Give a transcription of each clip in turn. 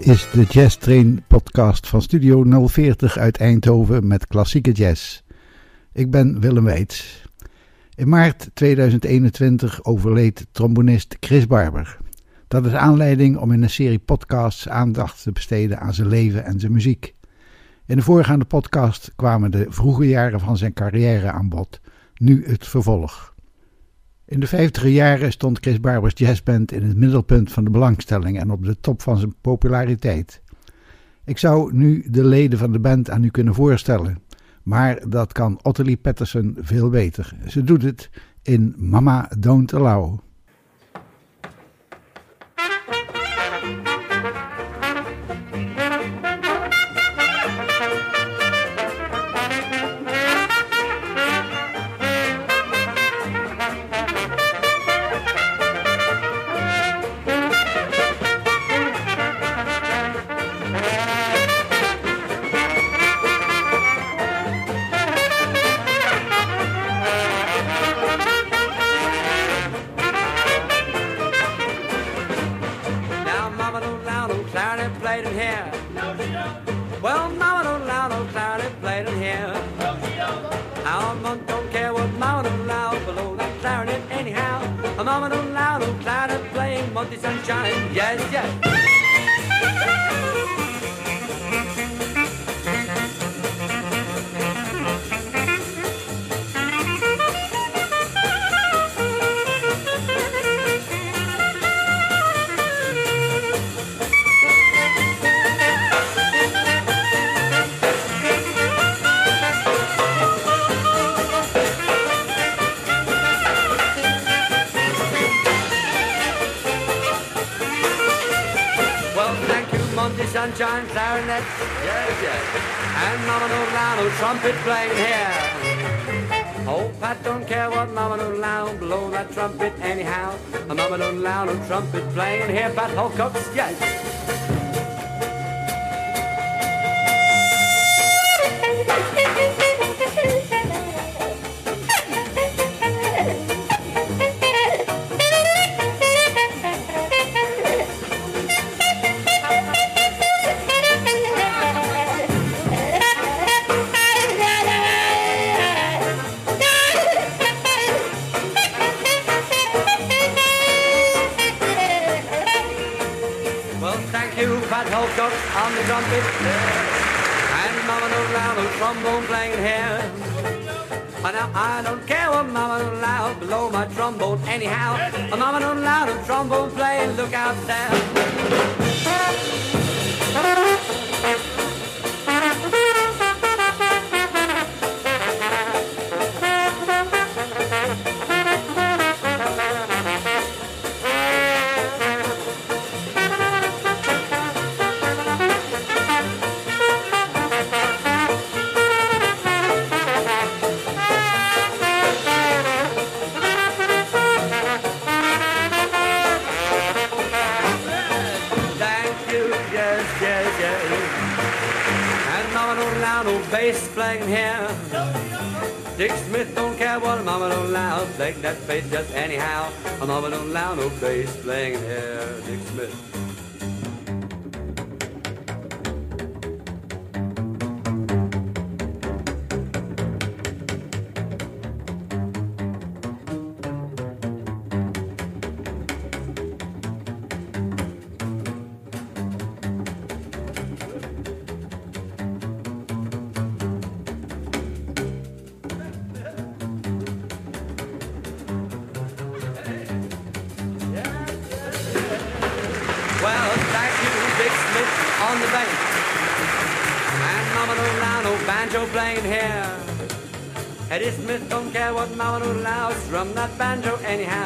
Is de Jazz Train podcast van Studio 040 uit Eindhoven met klassieke jazz. Ik ben Willem Weits. In maart 2021 overleed trombonist Chris Barber. Dat is aanleiding om in een serie podcasts aandacht te besteden aan zijn leven en zijn muziek. In de voorgaande podcast kwamen de vroege jaren van zijn carrière aan bod, nu het vervolg. In de vijftiger jaren stond Chris Barbers jazzband in het middelpunt van de belangstelling en op de top van zijn populariteit. Ik zou nu de leden van de band aan u kunnen voorstellen, maar dat kan Ottilie Patterson veel beter. Ze doet het in Mama Don't Allow. Trumpet playing here. Oh, Pat don't care what Mama Nolano blow that trumpet anyhow. Mama don't allow no trumpet playing here, Pat Holcox, yes. Trombone playing, look out loud, old bass playing here. Dick Smith don't care what a mama don't allow. Play that bass just anyhow. A mama don't allow no bass playing here. Dick Smith. banjo anyhow.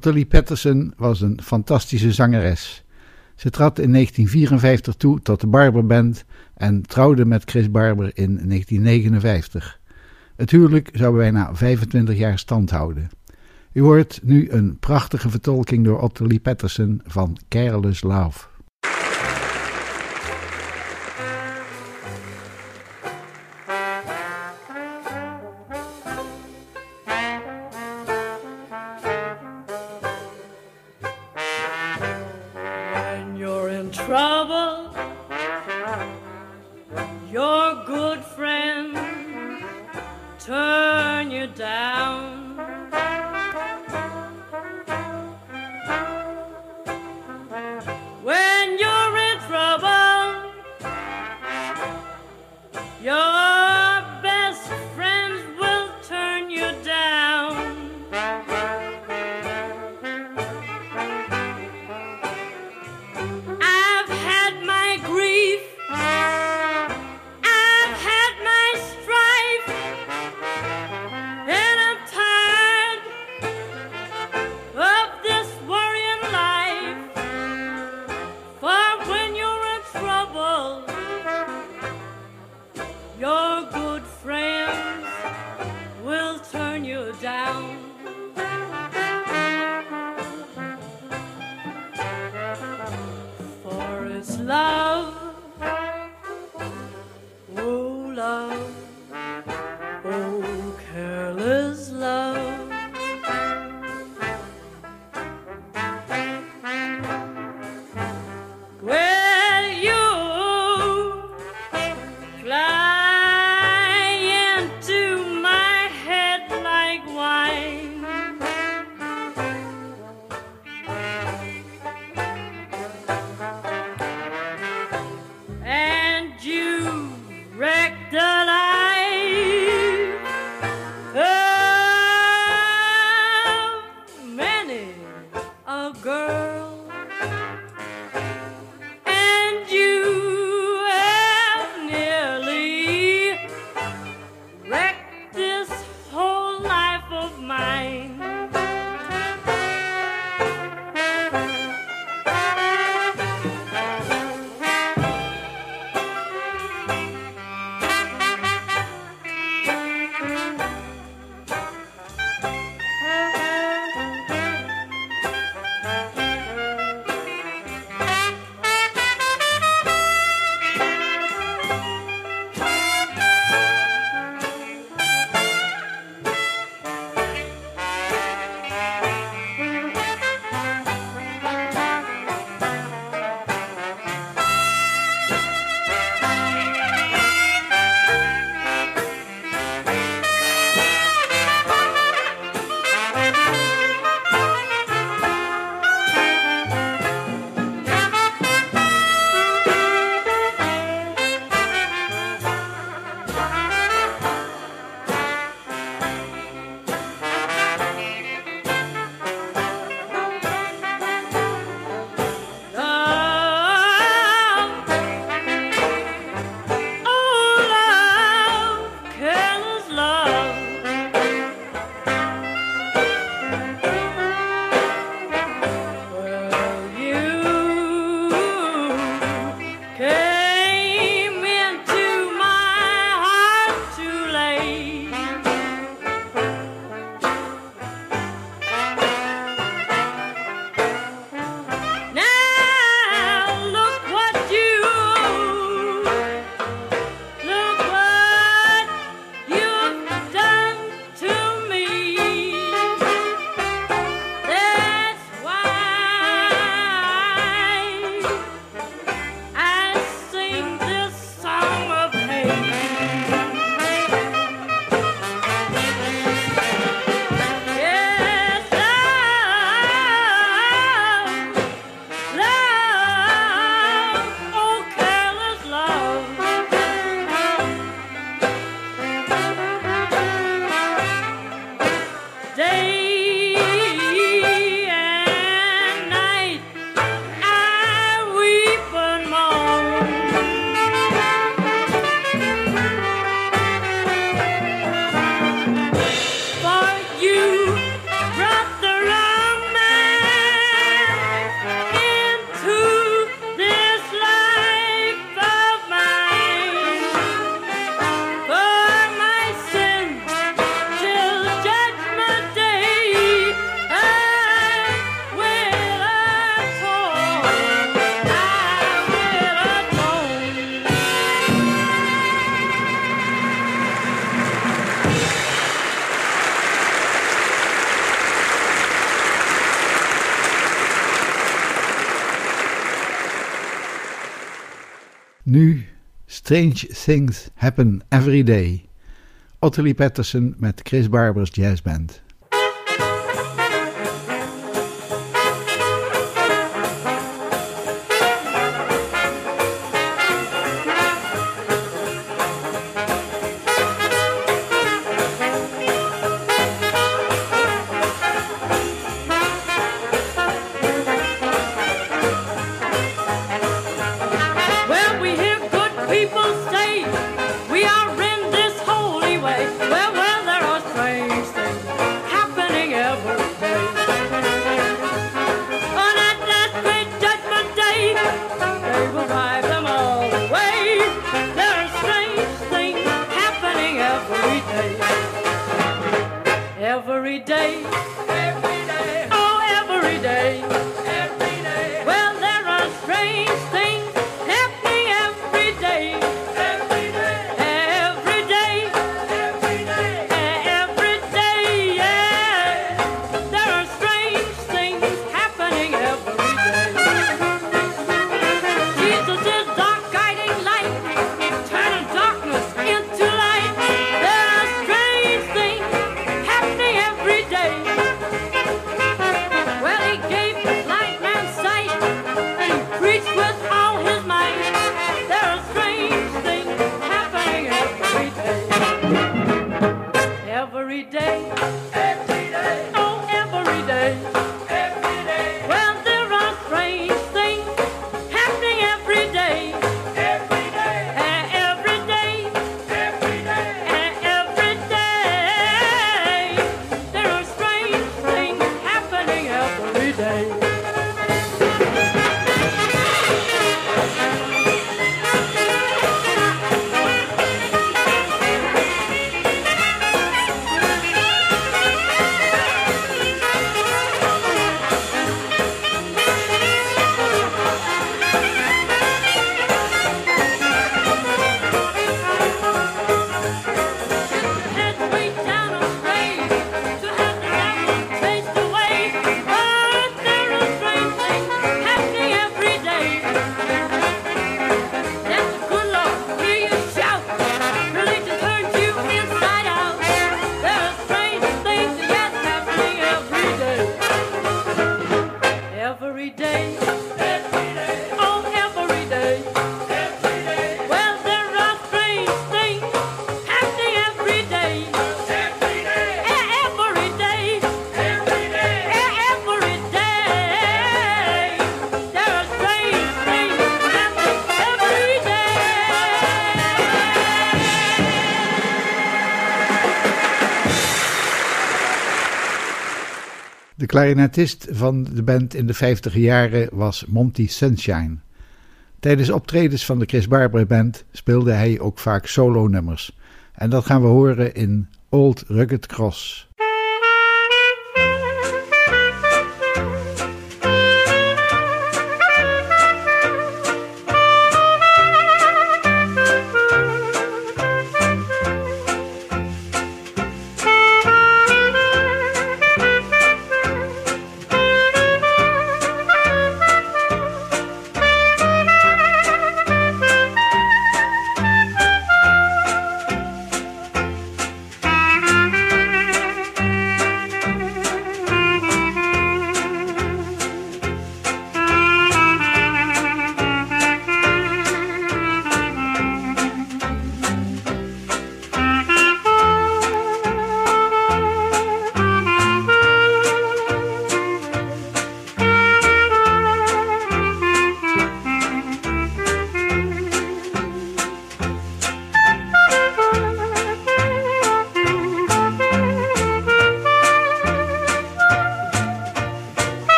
Ottilie Patterson was een fantastische zangeres. Ze trad in 1954 toe tot de Barber Band en trouwde met Chris Barber in 1959. Het huwelijk zou bijna 25 jaar stand houden. U hoort nu een prachtige vertolking door Ottilie Patterson van Careless Love. Strange Things Happen Every Day. Ottilie Patterson met Chris Barbers Jazzband. klarinetist van de band in de 50 jaren was Monty Sunshine. Tijdens optredens van de Chris Barber Band speelde hij ook vaak solo-nummers. En dat gaan we horen in Old Rugged Cross.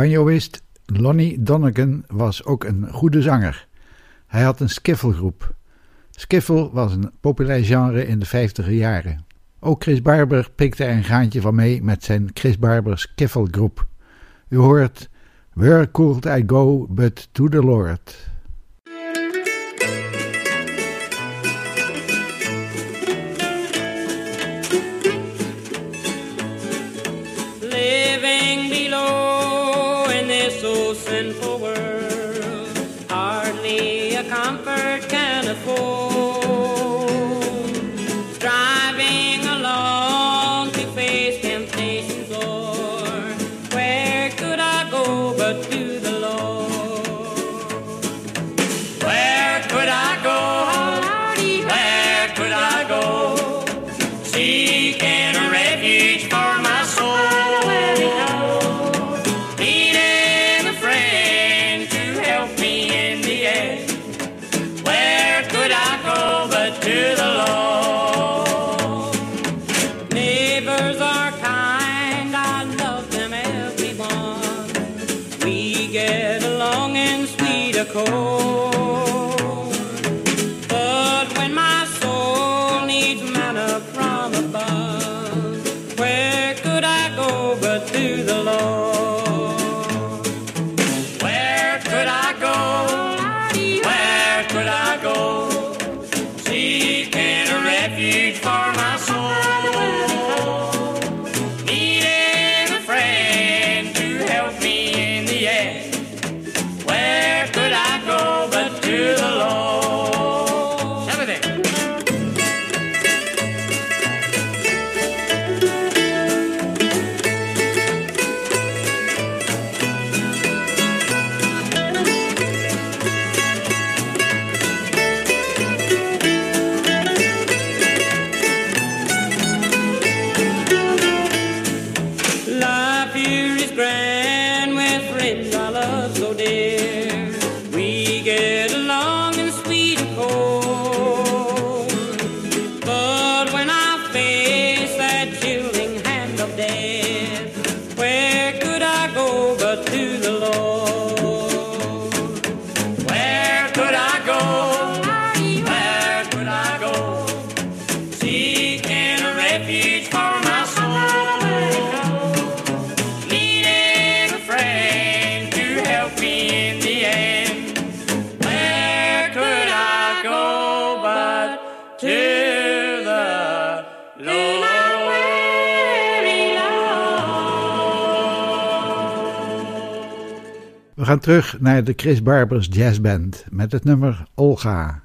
Banjoist Lonnie Donegan was ook een goede zanger. Hij had een skiffelgroep. Skiffle was een populair genre in de 50er jaren. Ook Chris Barber pikte er een gaantje van mee met zijn Chris Barber Skiffelgroep. U hoort Where could I go but to the Lord? terug naar de Chris Barbers Jazzband met het nummer Olga.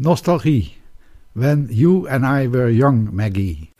Nostalgie. When You and I Were Young, Maggie.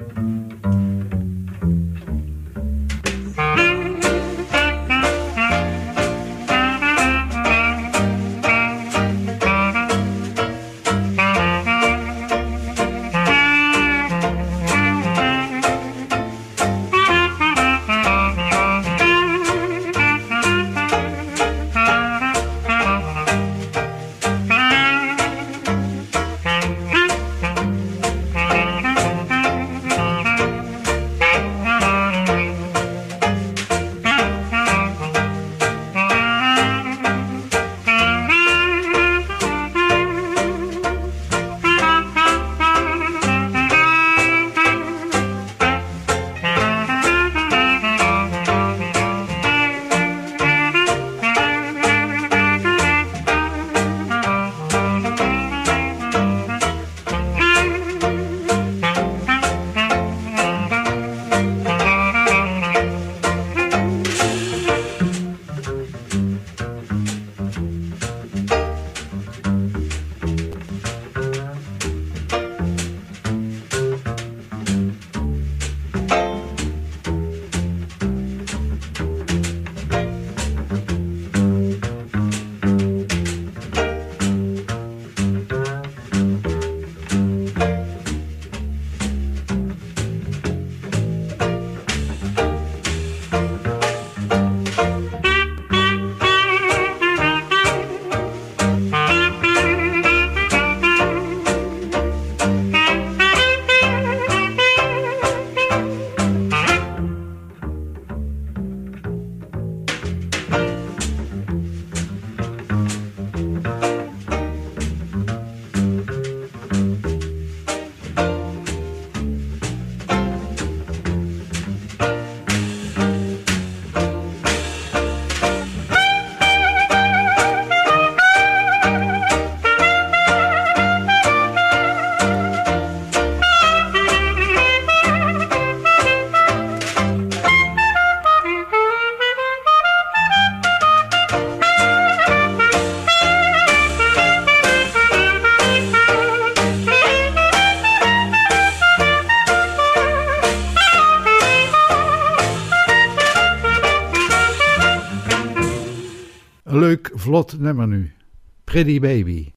vlot nummer nu. Pretty Baby.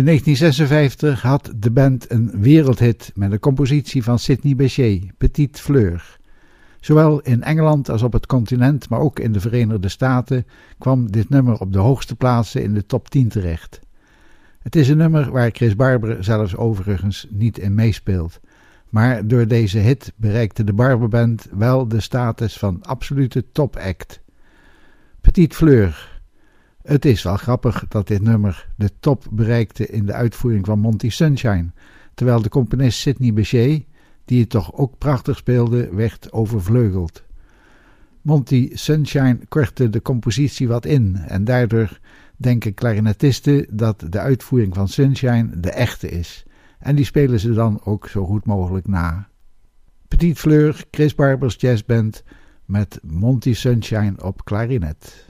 In 1956 had de band een wereldhit met een compositie van Sidney Bechet, Petite Fleur. Zowel in Engeland als op het continent, maar ook in de Verenigde Staten, kwam dit nummer op de hoogste plaatsen in de top 10 terecht. Het is een nummer waar Chris Barber zelfs overigens niet in meespeelt. Maar door deze hit bereikte de Barberband wel de status van absolute topact. Petite Fleur. Het is wel grappig dat dit nummer de top bereikte in de uitvoering van Monty Sunshine, terwijl de componist Sidney Bechet, die het toch ook prachtig speelde, werd overvleugeld. Monty Sunshine kortte de compositie wat in en daardoor denken klarinetisten dat de uitvoering van Sunshine de echte is. En die spelen ze dan ook zo goed mogelijk na. Petit Fleur, Chris Barbers Jazzband met Monty Sunshine op klarinet.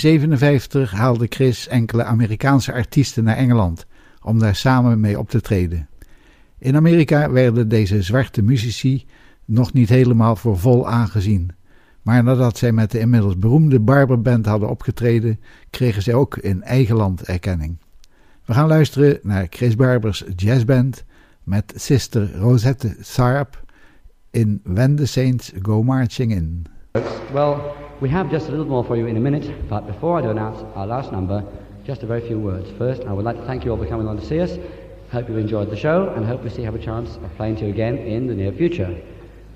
1957 haalde Chris enkele Amerikaanse artiesten naar Engeland om daar samen mee op te treden. In Amerika werden deze zwarte muzici nog niet helemaal voor vol aangezien. Maar nadat zij met de inmiddels beroemde Barber Band hadden opgetreden, kregen zij ook in eigen land erkenning. We gaan luisteren naar Chris Barbers jazzband met Sister Rosette Tharpe in When the Saints Go Marching In. We have just a little more for you in a minute, but before I do announce our last number, just a very few words. First, I would like to thank you all for coming along to see us. Hope you've enjoyed the show and hope we see have a chance of playing to you again in the near future.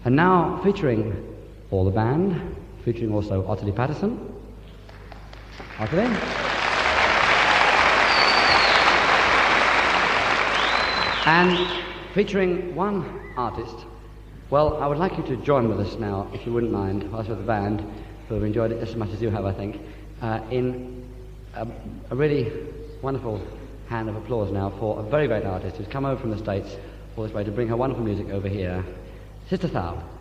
And now, featuring all the band, featuring also Ottilie Patterson. Ottilie. And featuring one artist. Well, I would like you to join with us now, if you wouldn't mind, us with the band, who have enjoyed it just as much as you have, I think, uh, in a, a really wonderful hand of applause now for a very great artist who's come over from the States all this way to bring her wonderful music over here, Sister Thou.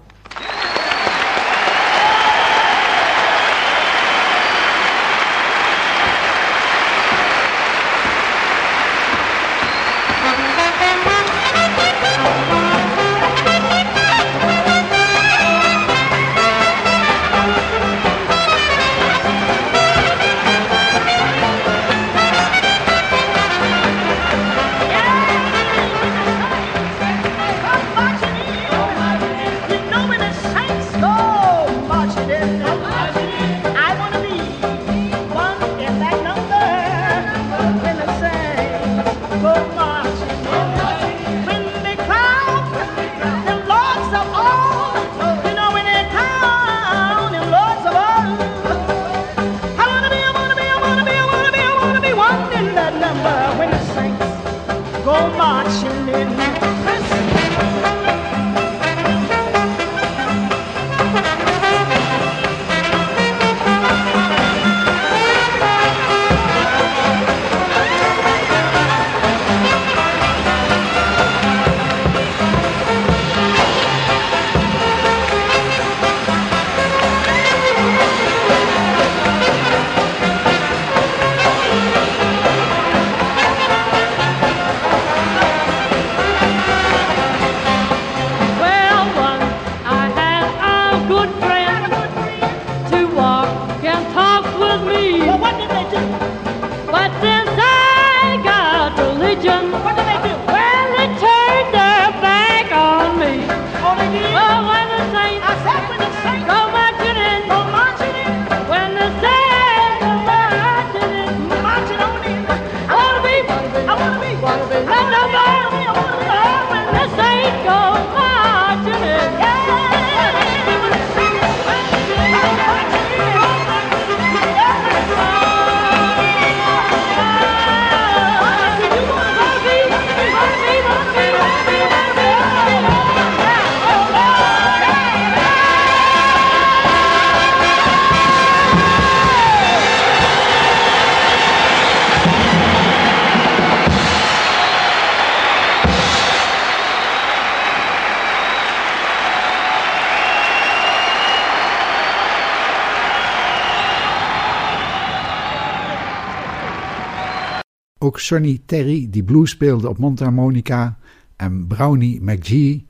Sonny Terry, die blues speelde op mondharmonica, en Brownie McGee,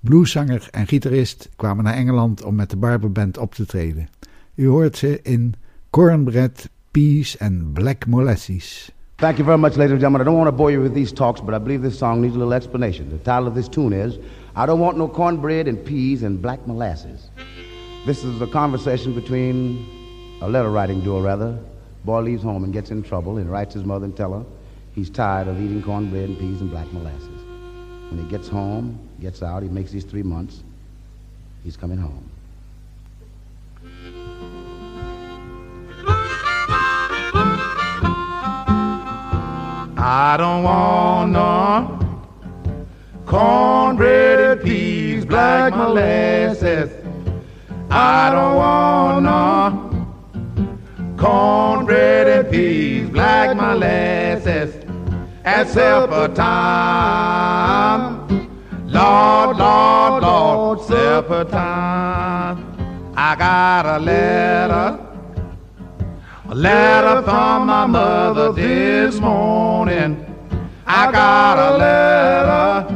blueszanger en gitarist, kwamen naar Engeland om met de Barber Band op te treden. U hoort ze in Cornbread, Peas and Black Molasses. Thank you very much, ladies and gentlemen. I don't want to bore you with these talks, but I believe this song needs a little explanation. The title of this tune is I Don't Want No Cornbread and Peas and Black Molasses. This is a conversation between a letter writing duo, rather. Boy leaves home and gets in trouble and writes his mother and tell her he's tired of eating cornbread and peas and black molasses. When he gets home, gets out, he makes these three months, he's coming home. I don't want no cornbread and peas, black molasses. I don't want no cornbread and peas, black molasses. At supper time, Lord, Lord, Lord, supper time. I got a letter. A letter from my mother this morning. I got a letter.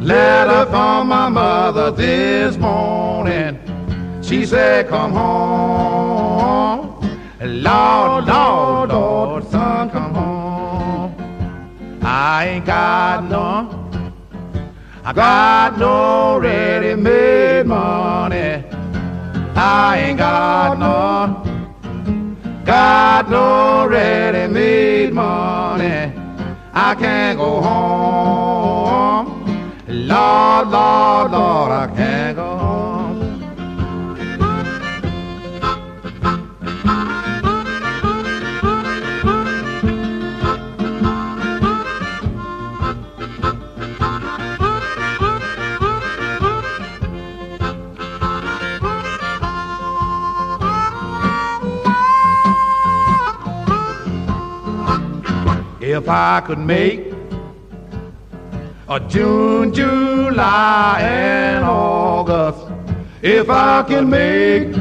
Letter from my mother this morning. She said, Come home. Lord, Lord, Lord. I ain't got no. I got no ready-made money. I ain't got no. Got no ready-made money. I can't go home. Lord, Lord, Lord, I can't go home. If I could make a June, July, and August, if I can make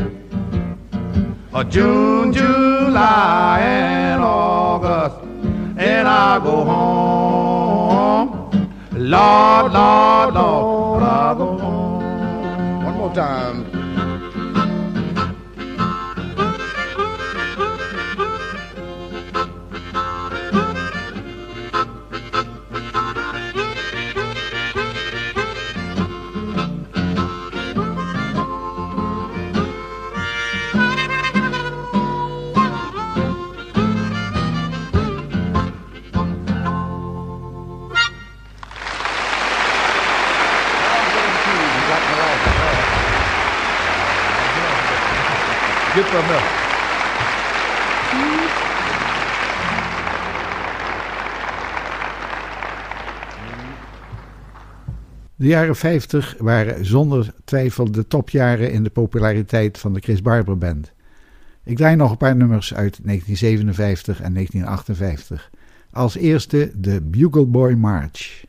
a June, July, and August, and I go home, Lord, Lord, Lord, I go home. One more time. Some milk. De jaren 50 waren zonder twijfel de topjaren in de populariteit van de Chris Barber Band. Ik draai nog een paar nummers uit 1957 en 1958. Als eerste de Bugle Boy March.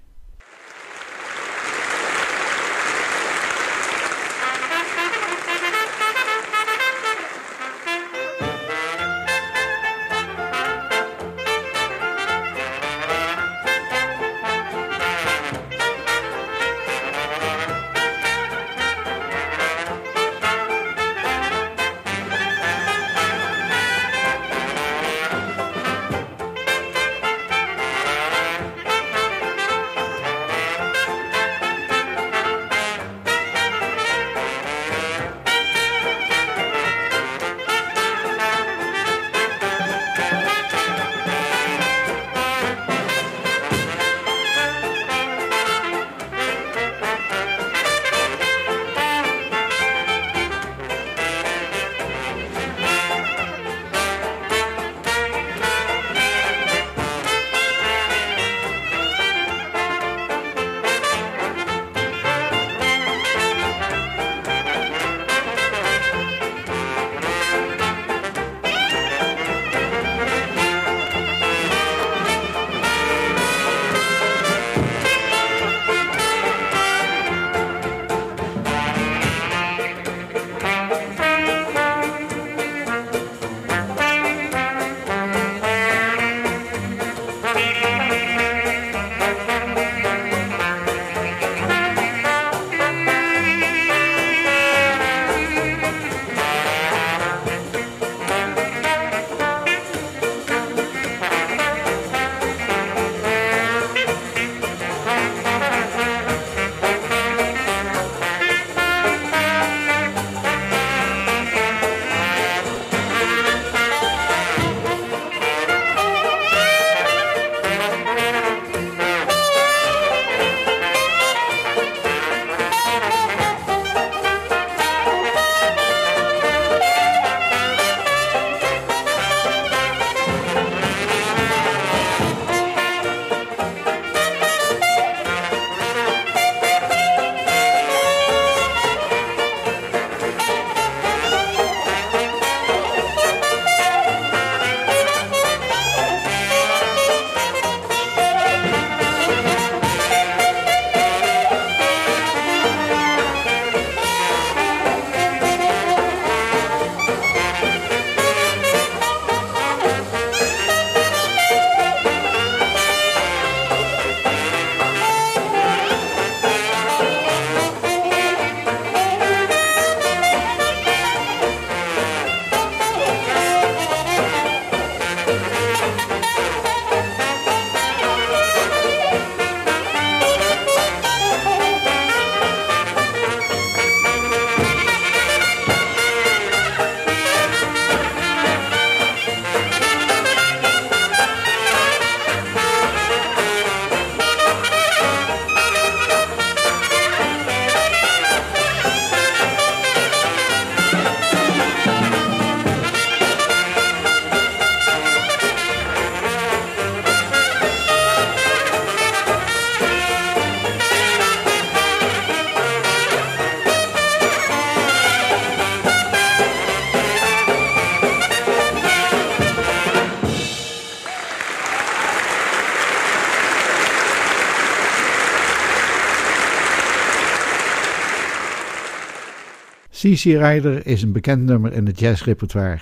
CC Rider is een bekend nummer in het jazzrepertoire.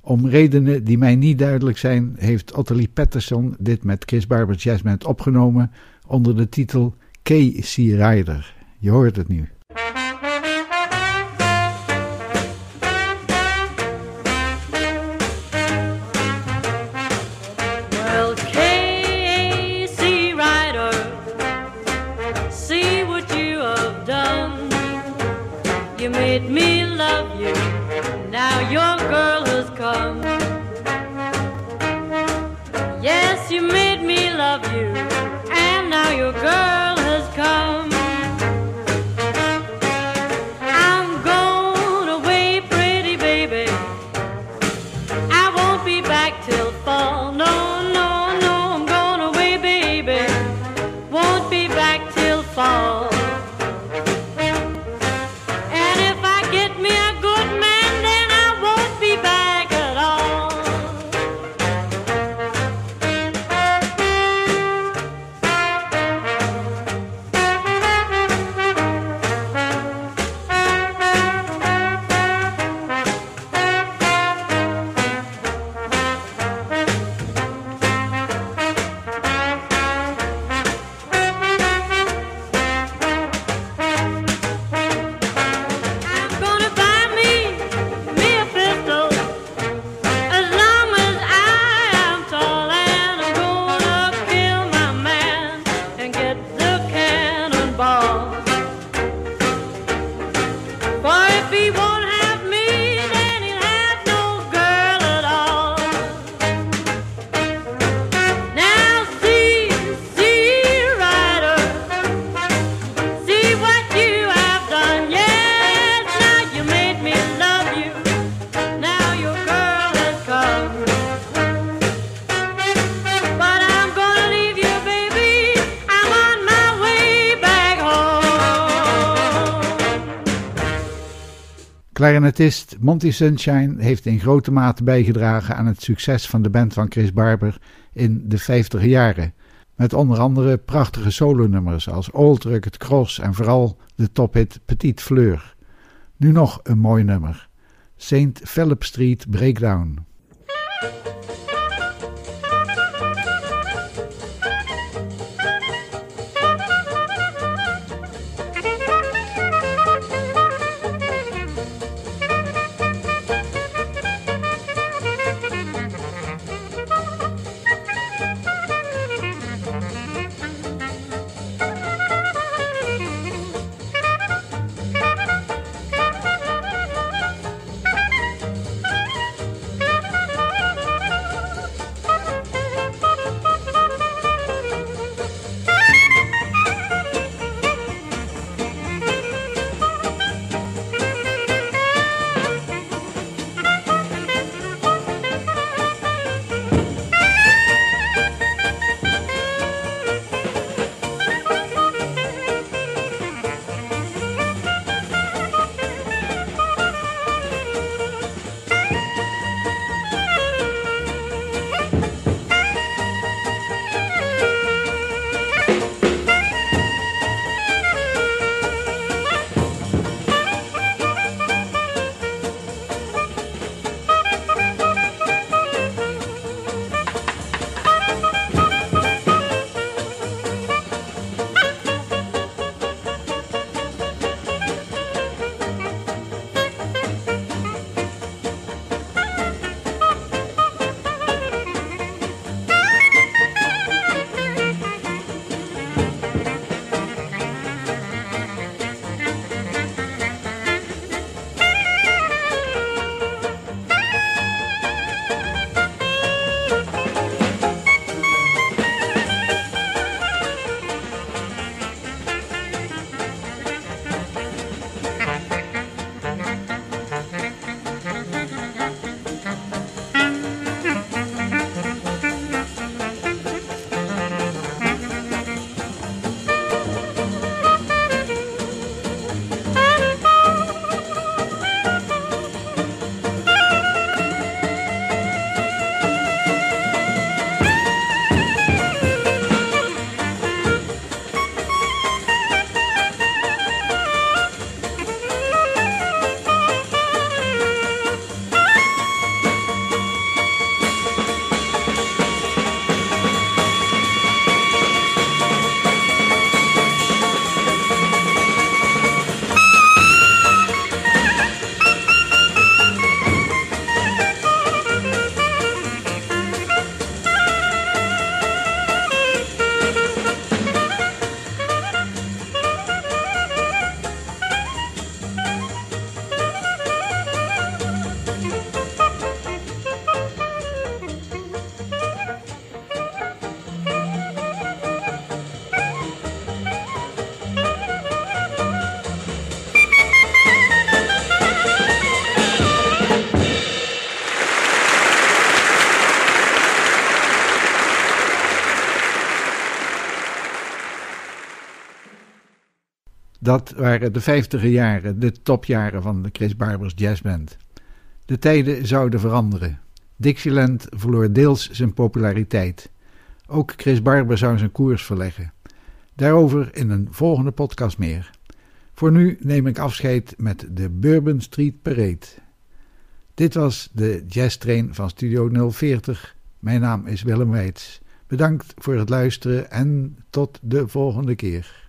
Om redenen die mij niet duidelijk zijn, heeft Ottilie Patterson dit met Chris Barber Jazz Band opgenomen onder de titel K.C. Rider. Je hoort het nu. Clarinetist Monty Sunshine heeft in grote mate bijgedragen aan het succes van de band van Chris Barber in de 50 jaren. Met onder andere prachtige solonummers als Old Rugged Cross en vooral de tophit Petite Fleur. Nu nog een mooi nummer. St. Philip Street Breakdown. Dat waren de vijftiger jaren, de topjaren van de Chris Barbers Jazzband. De tijden zouden veranderen. Dixieland verloor deels zijn populariteit. Ook Chris Barber zou zijn koers verleggen. Daarover in een volgende podcast meer. Voor nu neem ik afscheid met de Bourbon Street Parade. Dit was de Jazz Train van Studio 040. Mijn naam is Willem Weits. Bedankt voor het luisteren en tot de volgende keer.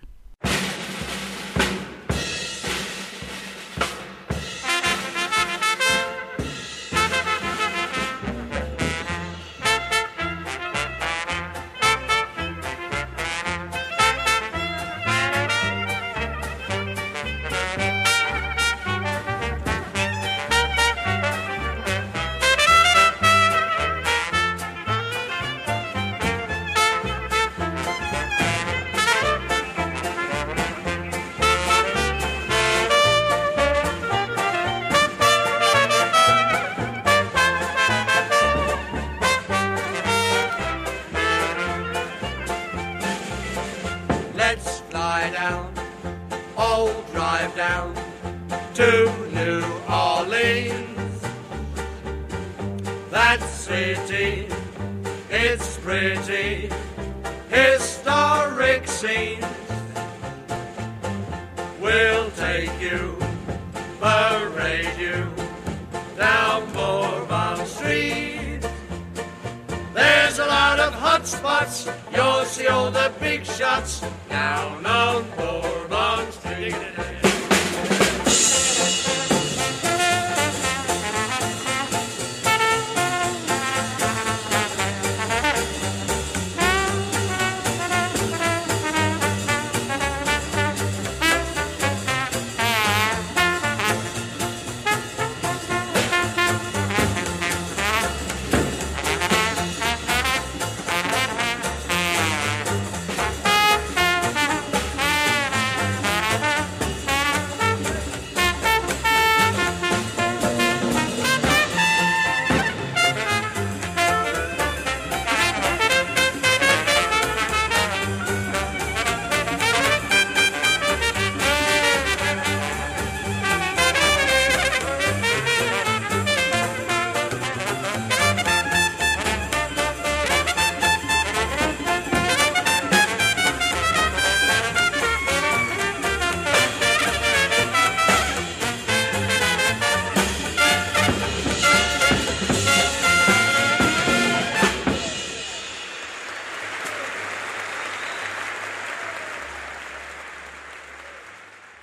Drive down to New Orleans. That city, it's pretty, historic scenes. We'll take you, parade you down Bourbon Street. There's a lot of hot spots. You'll see all the big shots Bourbon